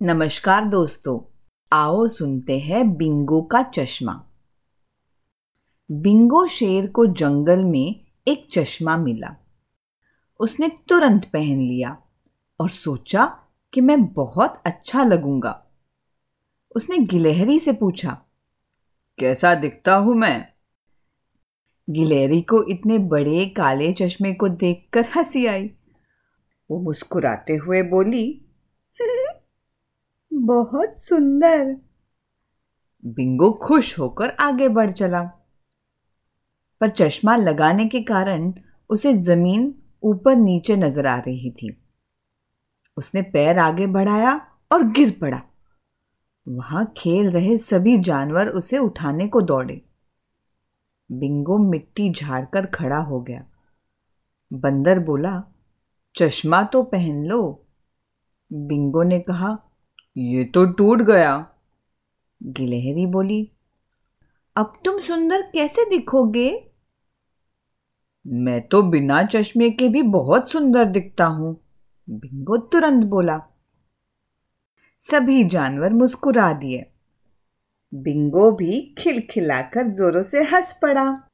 नमस्कार दोस्तों, आओ सुनते हैं बिंगो का चश्मा। बिंगो शेर को जंगल में एक चश्मा मिला। उसने तुरंत पहन लिया और सोचा कि मैं बहुत अच्छा लगूँगा। उसने गिलहरी से पूछा, कैसा दिखता हूँ मैं? गिलहरी को इतने बड़े काले चश्मे को देखकर हँसी आई। वो मुस्कुराते हुए बोली बहुत सुंदर। बिंगो खुश होकर आगे बढ़ चला। पर चश्मा लगाने के कारण उसे ज़मीन ऊपर नीचे नज़र आ रही थी। उसने पैर आगे बढ़ाया और गिर पड़ा। वहाँ खेल रहे सभी जानवर उसे उठाने को दौड़े। बिंगो मिट्टी झाड़कर खड़ा हो गया। बंदर बोला, चश्मा तो पहन लो। बिंगो ने कहा ये तो टूट गया। गिलहरी बोली अब तुम सुंदर कैसे दिखोगे? मैं तो बिना चश्मे के भी बहुत सुंदर दिखता हूँ बिंगो तुरंत बोला। सभी जानवर मुस्कुरा दिए। बिंगो भी खिलखिलाकर जोरों से हंस पड़ा।